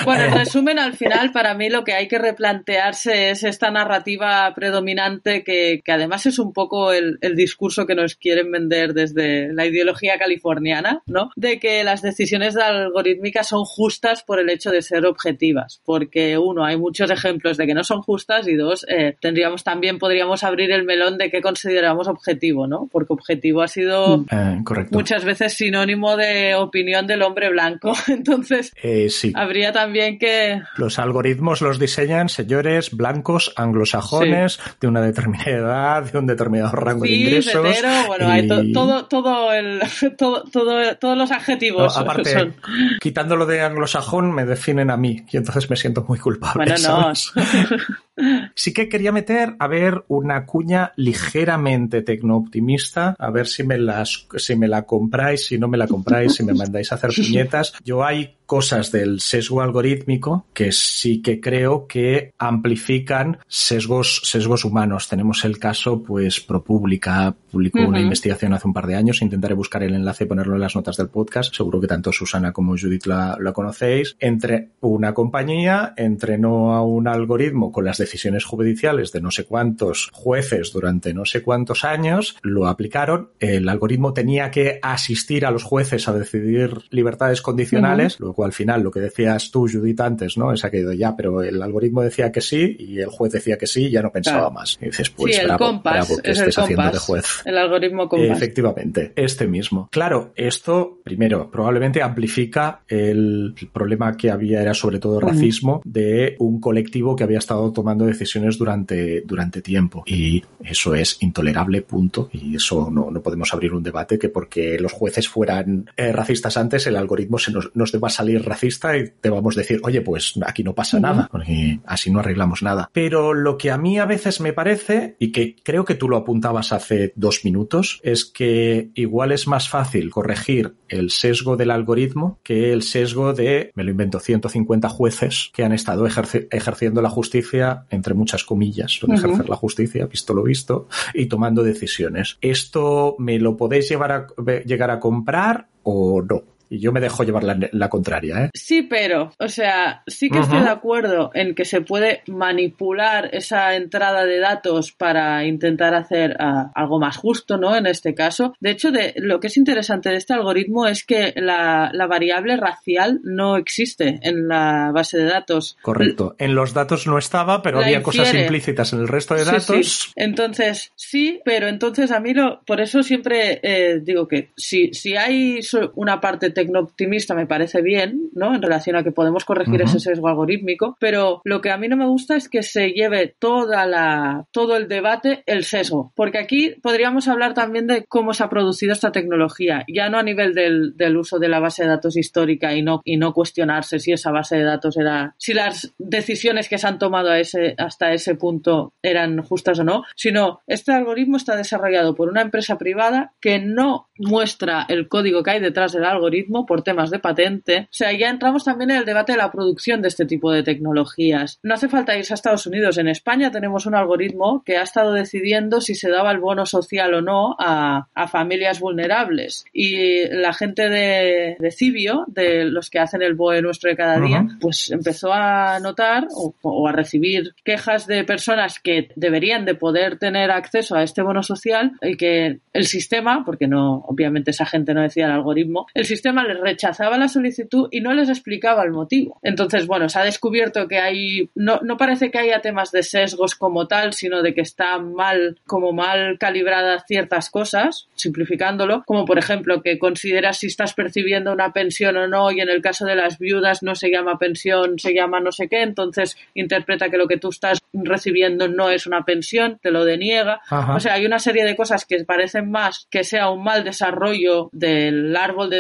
Bueno, en eh. resumen, al final, para mí lo que hay que replantearse es esta narrativa predominante que, que además es un poco el, el, discurso que nos quieren vender desde la ideología californiana, ¿no? De que las decisiones de algorítmica son justas por el hecho de ser objetivas. Porque, uno, hay muchos ejemplos de que no son justas y dos, eh, tendríamos también podríamos abrir el melón de qué consideramos objetivo, ¿no? Porque objetivo ha sido mm, eh, muchas veces sinónimo de opinión del hombre blanco. Entonces, eh, sí. habría también que... Los algoritmos los diseñan señores blancos anglosajones de una determinada edad, de un determinado rango de ingresos. bueno, hay todo, todo el, todo, todo, todos los adjetivos. aparte, quitándolo de anglosajón me definen a mí y entonces me siento muy culpable. Bueno, no. Sí que quería meter, a ver, una cuña ligeramente tecno-optimista, a ver si me, las, si me la compráis, si no me la compráis, si me mandáis a hacer puñetas. Yo hay cosas del sesgo algorítmico que sí que creo que amplifican sesgos, sesgos humanos. Tenemos el caso, pues, ProPublica publicó una investigación hace un par de años. Intentaré buscar el enlace y ponerlo en las notas del podcast. Seguro que tanto Susana como Judith la, la conocéis. Entre una compañía entrenó a un algoritmo con las decisiones judiciales de no sé cuántos jueces durante no sé cuántos años, lo aplicaron. El algoritmo tenía que asistir a los jueces a decidir libertades condicionales, al final lo que decías tú, Judith, antes, ¿no? Es aquello ya, pero el algoritmo decía que sí y el juez decía que sí y ya no pensaba más. Y dices, pues sí, el bravo, que estés haciendo de juez. El algoritmo compás. Efectivamente, este mismo. Claro, esto, primero, probablemente amplifica el, problema que había, era sobre todo racismo, de un colectivo que había estado tomando decisiones durante, durante tiempo. Y eso es intolerable, punto. Y eso no, no podemos abrir un debate que porque los jueces fueran eh, racistas antes, el algoritmo se nos, nos deba salir racista y te vamos a decir, oye, pues aquí no pasa nada, porque así no arreglamos nada. Pero lo que a mí a veces me parece, y que creo que tú lo apuntabas hace dos minutos, es que igual es más fácil corregir el sesgo del algoritmo que el sesgo de, me lo invento, 150 jueces que han estado ejerciendo la justicia, entre muchas comillas, ejercer la justicia, visto lo visto, y tomando decisiones. ¿Esto me lo podéis llevar a, llegar a comprar o no? Y yo me dejo llevar la, contraria. ¿eh? Sí, pero, o sea, sí que estoy de acuerdo en que se puede manipular esa entrada de datos para intentar hacer ah, algo más justo, ¿no? En este caso. De hecho, de, lo que es interesante de este algoritmo es que la, variable racial no existe en la base de datos. Correcto. En los datos no estaba, pero había cosas implícitas en el resto de datos. Entonces, sí, pero entonces a mí lo, por eso siempre eh, digo que si, si hay una parte optimista me parece bien, ¿no? En relación a que podemos corregir ese sesgo algorítmico, pero lo que a mí no me gusta es que se lleve toda la, todo el debate el sesgo, porque aquí podríamos hablar también de cómo se ha producido esta tecnología, ya no a nivel del, del uso de la base de datos histórica y no, y no cuestionarse si esa base de datos era, si las decisiones que se han tomado a ese, hasta ese punto eran justas o no, sino este algoritmo está desarrollado por una empresa privada que no muestra el código que hay detrás del algoritmo por temas de patente. O sea, ya entramos también en el debate de la producción de este tipo de tecnologías. No hace falta irse a Estados Unidos. En España tenemos un algoritmo que ha estado decidiendo si se daba el bono social o no a, familias vulnerables. Y la gente de, Cibio, de los que hacen el BOE nuestro de cada día, pues empezó a notar o, a recibir quejas de personas que deberían de poder tener acceso a este bono social y que el sistema, porque no, obviamente esa gente no decía el algoritmo, el sistema les rechazaba la solicitud y no les explicaba el motivo. Entonces, bueno, se ha descubierto que hay, no, no parece que haya temas de sesgos como tal, sino de que están mal, como mal calibradas ciertas cosas, simplificándolo, como por ejemplo que consideras si estás percibiendo una pensión o no y en el caso de las viudas no se llama pensión, se llama no sé qué, entonces interpreta que lo que tú estás recibiendo no es una pensión, te lo deniega. O sea, hay una serie de cosas que parecen más que sea un mal desarrollo del árbol de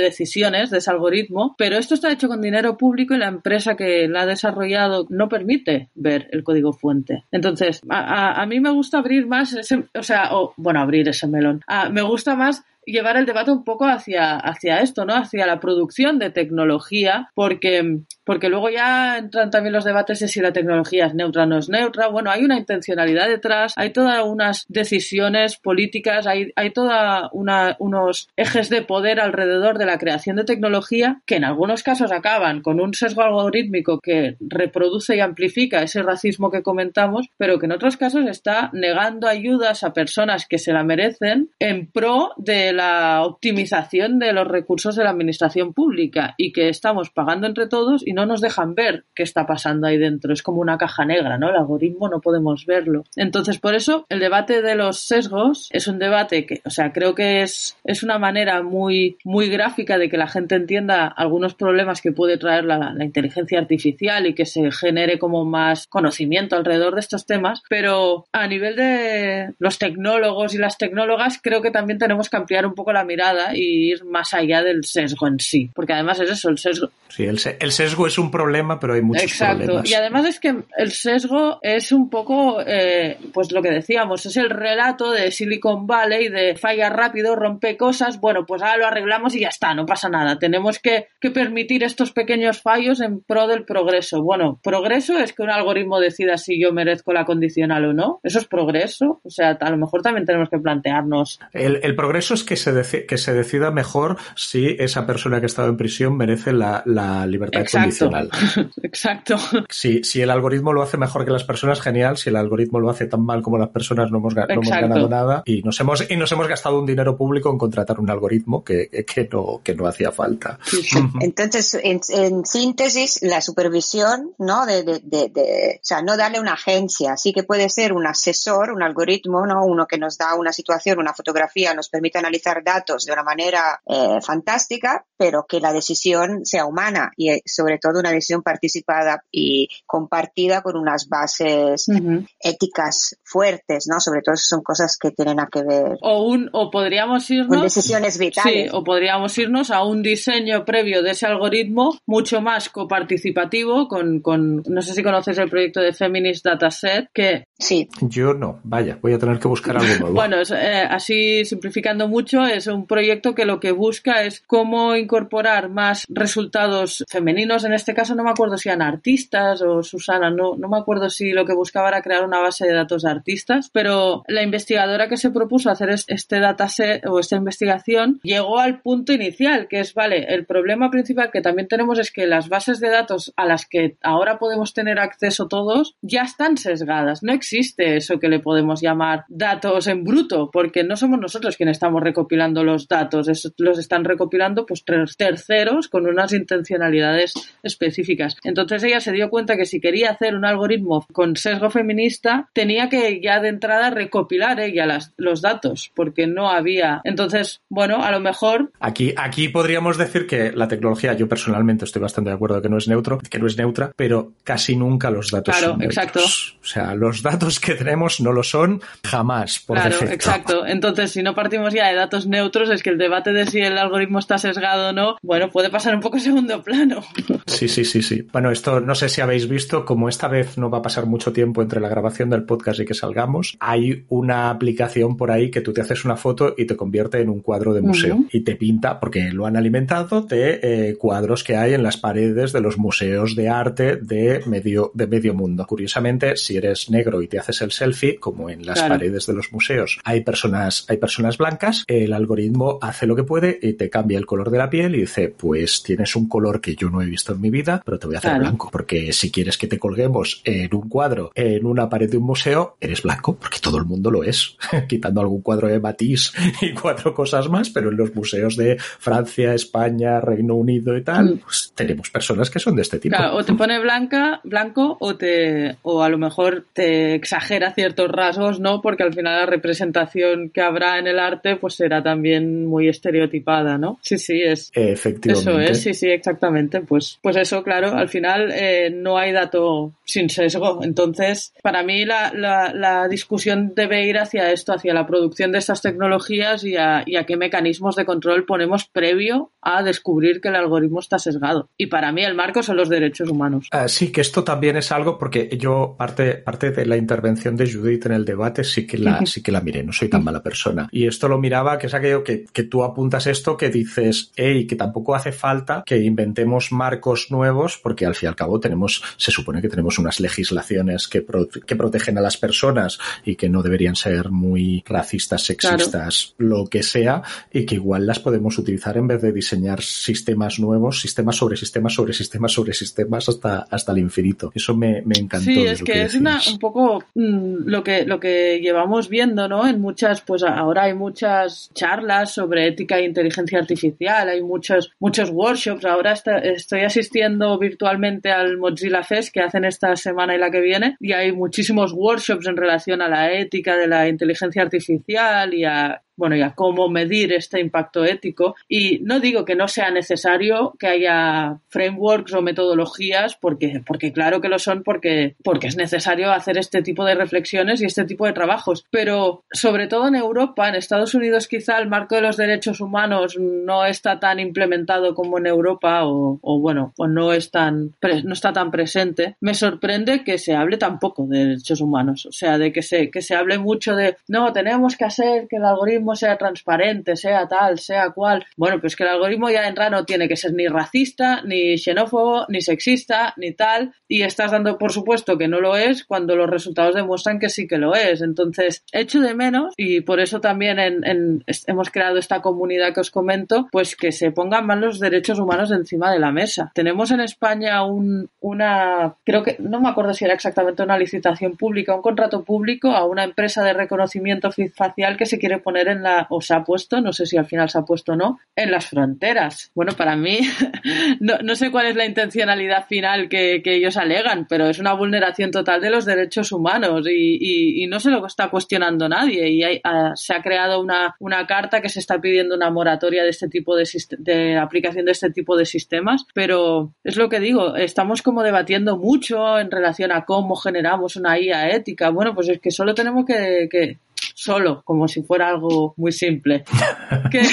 de ese algoritmo, pero esto está hecho con dinero público y la empresa que la ha desarrollado no permite ver el código fuente. Entonces, a, mí me gusta abrir más ese, o sea, bueno, abrir ese melón. me gusta más llevar el debate un poco hacia, hacia esto, ¿no? Hacia la producción de tecnología, porque porque luego ya entran también los debates de si la tecnología es neutra o no es neutra. Bueno, hay una intencionalidad detrás, hay todas unas decisiones políticas, hay, hay toda unos ejes de poder alrededor de la creación de tecnología que en algunos casos acaban con un sesgo algorítmico que reproduce y amplifica ese racismo que comentamos, pero que en otros casos está negando ayudas a personas que se la merecen en pro de la optimización de los recursos de la administración pública y que estamos pagando entre todos y no nos dejan ver qué está pasando ahí dentro. Es como una caja negra, ¿no? El algoritmo no podemos verlo. Entonces, por eso, el debate de los sesgos es un debate que, o sea, creo que es, es una manera muy, muy gráfica de que la gente entienda algunos problemas que puede traer la, la inteligencia artificial y que se genere como más conocimiento alrededor de estos temas. Pero a nivel de los tecnólogos y las tecnólogas, creo que también tenemos que ampliar un poco la mirada y ir más allá del sesgo en sí. Porque además es eso, el sesgo. Sí, el, el sesgo es un problema, pero hay muchos Exacto. Y además es que el sesgo es un poco, eh, pues lo que decíamos, es el relato de Silicon Valley de falla rápido, rompe cosas, bueno, pues ahora lo arreglamos y ya está, no pasa nada. Tenemos que, que permitir estos pequeños fallos en pro del progreso. Bueno, progreso es que un algoritmo decida si yo merezco la condicional o no. Eso es progreso. O sea, a lo mejor también tenemos que plantearnos. El, el progreso es que se, que se decida mejor si esa persona que ha estado en prisión merece la, la libertad Exacto. Exacto. Si, si el algoritmo lo hace mejor que las personas, genial. Si el algoritmo lo hace tan mal como las personas, no hemos, ganado nada. Y nos hemos, y nos hemos gastado un dinero público en contratar un algoritmo que, que, no, que no hacía falta. Entonces, en, síntesis, la supervisión, ¿no? De, de, de, o sea, no darle una agencia. Sí que puede ser un asesor, un algoritmo, ¿no? Uno que nos da una situación, una fotografía, nos permite analizar datos de una manera eh, fantástica, pero que la decisión sea humana y eh, sobre todo una decisión participada y compartida con unas bases éticas fuertes, ¿no? Sobre todo son cosas que tienen a que ver. O un, o podríamos irnos. Con decisiones vitales. Sí, o podríamos irnos a un diseño previo de ese algoritmo mucho más coparticipativo con, con no sé si conoces el proyecto de Feminist Dataset, que Sí. Yo no, vaya, voy a tener que buscar algo nuevo. bueno, eh, así simplificando mucho, es un proyecto que lo que busca es cómo incorporar más resultados femeninos. En este caso no me acuerdo si eran artistas o Susana, no, no me acuerdo si lo que buscaba era crear una base de datos de artistas, pero la investigadora que se propuso hacer este dataset o esta investigación llegó al punto inicial, que es, vale, el problema principal que también tenemos es que las bases de datos a las que ahora podemos tener acceso todos ya están sesgadas. No existe eso que le podemos llamar datos en bruto, porque no somos nosotros quienes estamos recopilando los datos, los están recopilando pues terceros con unas intencionalidades específicas. Entonces ella se dio cuenta que si quería hacer un algoritmo con sesgo feminista, tenía que ya de entrada recopilar ella las, los datos, porque no había. Entonces, bueno, a lo mejor. Aquí, aquí podríamos decir que la tecnología, yo personalmente estoy bastante de acuerdo que no es neutro, que no es neutra, pero casi nunca los datos claro, son exacto. O sea, los datos datos que tenemos no lo son jamás, por claro, defecto. Exacto. Entonces, si no partimos ya de datos neutros, es que el debate de si el algoritmo está sesgado o no, bueno, puede pasar un poco a segundo plano. Sí, sí, sí, sí. Bueno, esto no sé si habéis visto, como esta vez no va a pasar mucho tiempo entre la grabación del podcast y que salgamos, hay una aplicación por ahí que tú te haces una foto y te convierte en un cuadro de museo uh -huh. y te pinta, porque lo han alimentado de eh, cuadros que hay en las paredes de los museos de arte de medio, de medio mundo. Curiosamente, si eres negro y te haces el selfie, como en las claro. paredes de los museos, hay personas, hay personas blancas, el algoritmo hace lo que puede y te cambia el color de la piel y dice, pues tienes un color que yo no he visto en mi vida, pero te voy a hacer blanco. Porque si quieres que te colguemos en un cuadro, en una pared de un museo, eres blanco, porque todo el mundo lo es, quitando algún cuadro de Matisse y cuatro cosas más, pero en los museos de Francia, España, Reino Unido y tal, mm. pues tenemos personas que son de este tipo. o te pone blanca, blanco, o te, o a lo mejor te exagera ciertos rasgos, ¿no? Porque al final la representación que habrá en el arte, pues será también muy estereotipada, ¿no? Sí, sí, es. Efectivamente. Eso es, sí, sí, exactamente. Pues, pues eso, claro, al final eh, no hay dato sin sesgo. Entonces, para mí la, la, discusión debe ir hacia esto, hacia la producción de estas tecnologías y a, y a qué mecanismos de control ponemos previo a descubrir que el algoritmo está sesgado. Y para mí el marco son los derechos humanos. Ah, sí, que esto también es algo porque yo parte, parte de la intervención de Judith en el debate sí que la, sí que la miré, no soy tan mala persona. Y esto lo miraba, que es aquello que, que tú apuntas esto que dices, hey, que tampoco hace falta que inventemos marcos nuevos porque al fin y al cabo tenemos, se supone que tenemos unas legislaciones que, que protegen a las personas y que no deberían ser muy racistas, sexistas, lo que sea, y que igual las podemos utilizar en vez de diseñar sistemas nuevos, sistemas sobre sistemas sobre sistemas sobre sistemas hasta, hasta el infinito. Eso me, me encantó. Sí, es que, es una, un poco mm, lo que, lo que llevamos viendo, ¿no? En muchas, pues ahora hay muchas charlas sobre ética e inteligencia artificial, hay muchos, muchos workshops. Ahora estoy asistiendo virtualmente al Mozilla Fest que hacen esta semana y la que viene y hay muchísimos workshops en relación a la ética de la inteligencia artificial y a bueno, y a cómo medir este impacto ético. Y no digo que no sea necesario que haya frameworks o metodologías, porque, porque claro que lo son, porque, porque es necesario hacer este tipo de reflexiones y este tipo de trabajos. Pero sobre todo en Europa, en Estados Unidos quizá el marco de los derechos humanos no está tan implementado como en Europa o, o bueno, o no, es tan, no está tan presente. Me sorprende que se hable tan poco de derechos humanos. O sea, de que se, que se hable mucho de, no, tenemos que hacer que el algoritmo sea transparente, sea tal, sea cual. Bueno, pues que el algoritmo ya entra no tiene que ser ni racista, ni xenófobo, ni sexista, ni tal. Y estás dando por supuesto que no lo es cuando los resultados demuestran que sí que lo es. Entonces, echo de menos y por eso también hemos creado esta comunidad que os comento, pues que se pongan más los derechos humanos encima de la mesa. Tenemos en España un, una, creo que, no me acuerdo si era exactamente una licitación pública, un contrato público a una empresa de reconocimiento facial que se quiere poner en la, o se ha puesto, no sé si al final se ha puesto o no, en las fronteras. Bueno, para mí, no, sé cuál es la intencionalidad final que, ellos alegan, pero es una vulneración total de los derechos humanos y, no se lo está cuestionando nadie. Y ah, se ha creado una, una carta que se está pidiendo una moratoria de este tipo de, de aplicación de este tipo de sistemas, pero es lo que digo, estamos como debatiendo mucho en relación a cómo generamos una IA ética. Bueno, pues es que solo tenemos que solo, como si fuera algo muy simple.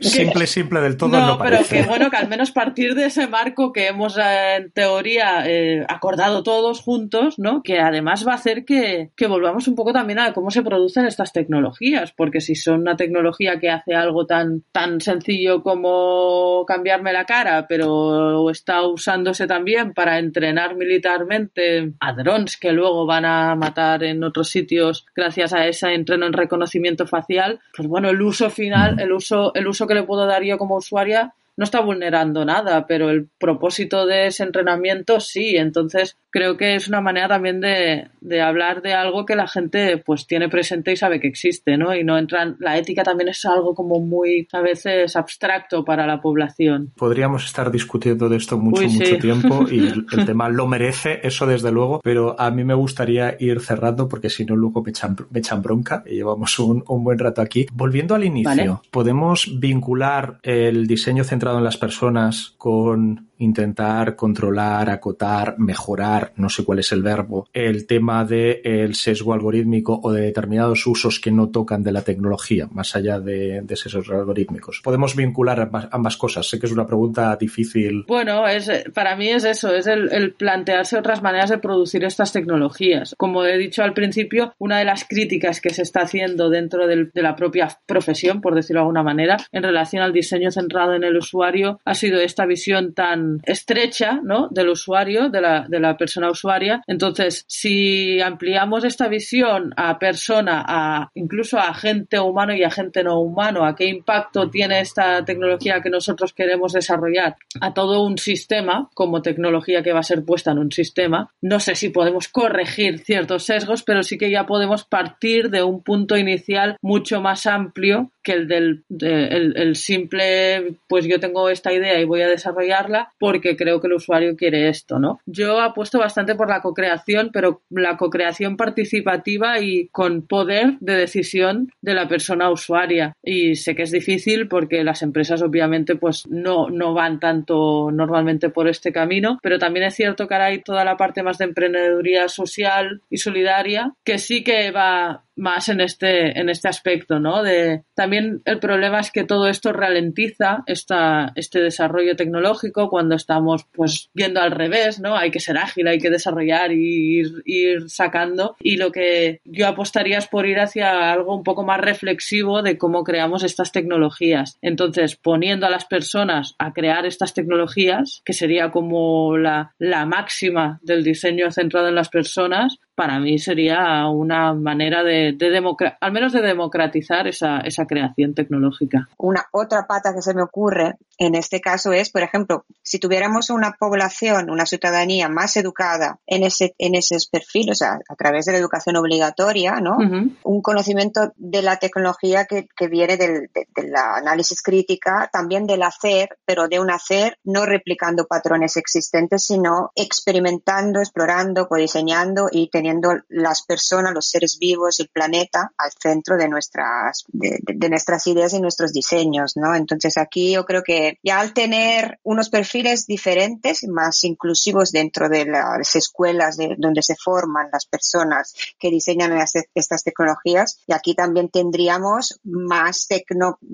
simple, simple del todo. No, pero que bueno, que al menos partir de ese marco que hemos eh, en teoría eh, acordado todos juntos, ¿no? Que además va a hacer que, que, volvamos un poco también a cómo se producen estas tecnologías, porque si son una tecnología que hace algo tan, tan sencillo como cambiarme la cara, pero está usándose también para entrenar militarmente a drones que luego van a matar en otros sitios gracias a ese entreno en reconocimiento facial, pues bueno, el uso final, el uso el uso que le puedo dar yo como usuaria no está vulnerando nada, pero el propósito de ese entrenamiento sí. Entonces, creo que es una manera también de, de, hablar de algo que la gente pues tiene presente y sabe que existe, ¿no? Y no entran, la ética también es algo como muy a veces abstracto para la población. Podríamos estar discutiendo de esto mucho, mucho tiempo y el, tema lo merece, eso desde luego, pero a mí me gustaría ir cerrando porque si no luego me echan, me echan bronca y llevamos un, un, buen rato aquí. Volviendo al inicio, ¿podemos vincular el diseño centrado en las personas con intentar controlar, acotar, mejorar, no sé cuál es el verbo, el tema del el sesgo algorítmico o de determinados usos que no tocan de la tecnología, más allá de, de sesgos algorítmicos. ¿Podemos vincular ambas, cosas? Sé que es una pregunta difícil. Bueno, es, para mí es eso, es el, plantearse otras maneras de producir estas tecnologías. Como he dicho al principio, una de las críticas que se está haciendo dentro de la propia profesión, por decirlo de alguna manera, en relación al diseño centrado en el usuario, ha sido esta visión tan estrecha, ¿no? Del usuario, de la, de la persona usuaria. Entonces, si ampliamos esta visión a persona, a incluso a agente humano y agente no humano, a qué impacto tiene esta tecnología que nosotros queremos desarrollar a todo un sistema, como tecnología que va a ser puesta en un sistema, no sé si podemos corregir ciertos sesgos, pero sí que ya podemos partir de un punto inicial mucho más amplio que el del el, simple, pues yo tengo esta idea y voy a desarrollarla porque creo que el usuario quiere esto, ¿no? Yo apuesto bastante por la co-creación, pero la co-creación participativa y con poder de decisión de la persona usuaria. Y sé que es difícil porque las empresas obviamente pues no, no van tanto normalmente por este camino, pero también es cierto que ahora hay toda la parte más de emprendeduría social y solidaria que sí que va más en este, en este aspecto, ¿no? De, también el problema es que todo esto ralentiza esta, este desarrollo tecnológico cuando estamos pues yendo al revés, ¿no? Hay que ser ágil, hay que desarrollar y ir, ir sacando. Y lo que yo apostaría es por ir hacia algo un poco más reflexivo de cómo creamos estas tecnologías. Entonces, poniendo a las personas a crear estas tecnologías, que sería como la, la máxima del diseño centrado en las personas, para mí sería una manera de, de al menos de democratizar esa, esa creación tecnológica. Una otra pata que se me ocurre en este caso es, por ejemplo, si tuviéramos una población, una ciudadanía más educada en ese, en esos perfiles, o sea, a través de la educación obligatoria, ¿no? Un conocimiento de la tecnología que, que viene del, del análisis crítica, también del hacer, pero de un hacer no replicando patrones existentes, sino experimentando, explorando, codiseñando y teniendo las personas, los seres vivos, el planeta al centro de nuestras, de, de nuestras ideas y nuestros diseños, ¿no? Entonces aquí yo creo que ya al tener unos perfiles diferentes, más inclusivos dentro de las escuelas de, donde se forman las personas que diseñan estas tecnologías, y aquí también tendríamos más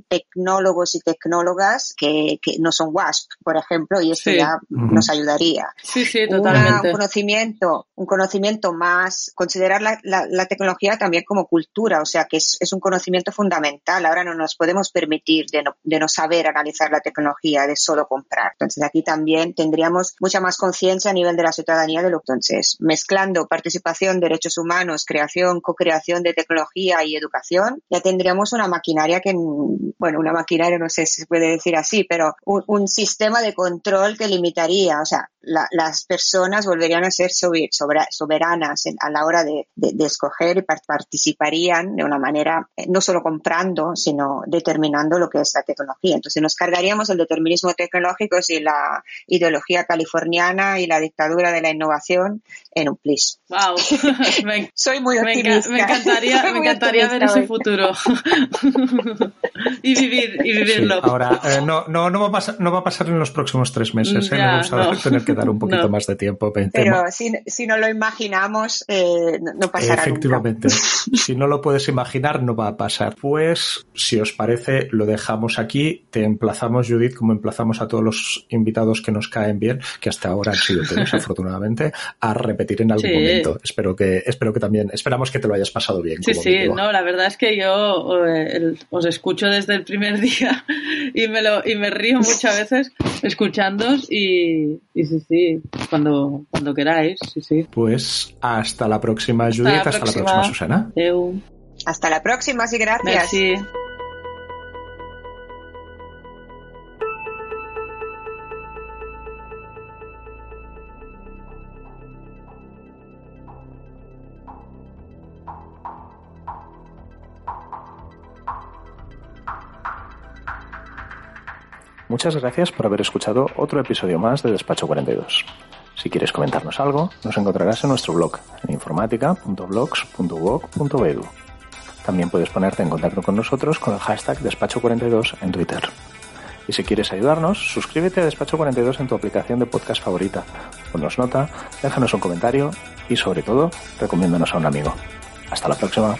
tecnólogos y tecnólogas que, no son WASP, por ejemplo, y esto ya nos ayudaría. Sí, sí, totalmente. un conocimiento, un conocimiento más, considerar la, tecnología también como cultura, o sea que es, un conocimiento fundamental. Ahora no nos podemos permitir de no, de no saber analizar la tecnología de solo comprar. Entonces aquí también tendríamos mucha más conciencia a nivel de la ciudadanía de lo entonces mezclando participación, derechos humanos, creación, co-creación de tecnología y educación, ya tendríamos una maquinaria que, bueno, una maquinaria no sé si se puede decir así, pero un, sistema de control que limitaría, o sea, las personas volverían a ser soberanas a la hora de, de escoger y participarían de una manera eh, no solo comprando, sino determinando lo que es la tecnología. Entonces nos cargaríamos el determinismo tecnológico y la ideología californiana y la dictadura de la innovación en un plis. Wow. Soy muy optimista. Me, encantaría, me encantaría ver ese futuro y vivir y vivirlo. ahora, eh, no, no, no, va a pasar, no va a pasar en los próximos tres meses. ¿eh? vamos a tener que dar un poquito más de tiempo. Pero si, si, no lo imaginamos, eh, no pasará Efectivamente. si no lo puedes imaginar, no va a pasar. Pues, si os parece, lo dejamos aquí. Te emplazamos, Judith, como emplazamos a todos los invitados que nos caen bien, que hasta ahora han sido todos, afortunadamente, a repetir en algún momento. Espero que, espero que también, esperamos que te lo hayas pasado bien. Sí, sí, no, la verdad es que yo eh, os escucho desde el primer día y me lo, y me río muchas veces escuchándos y, y sí, sí, cuando, cuando queráis, sí, sí. Pues hasta la próxima, Judith, hasta la próxima, Susana. Hasta la próxima, sí, gracias. Muchas gracias por haber escuchado otro episodio más de Despacho 42. Si quieres comentarnos algo, nos encontrarás en nuestro blog en. También puedes ponerte en contacto con nosotros con el hashtag Despacho42 en Twitter. Y si quieres ayudarnos, suscríbete a Despacho 42 en tu aplicación de podcast favorita. Ponnos nota, déjanos un comentario y sobre todo, recomiéndanos a un amigo. Hasta la próxima.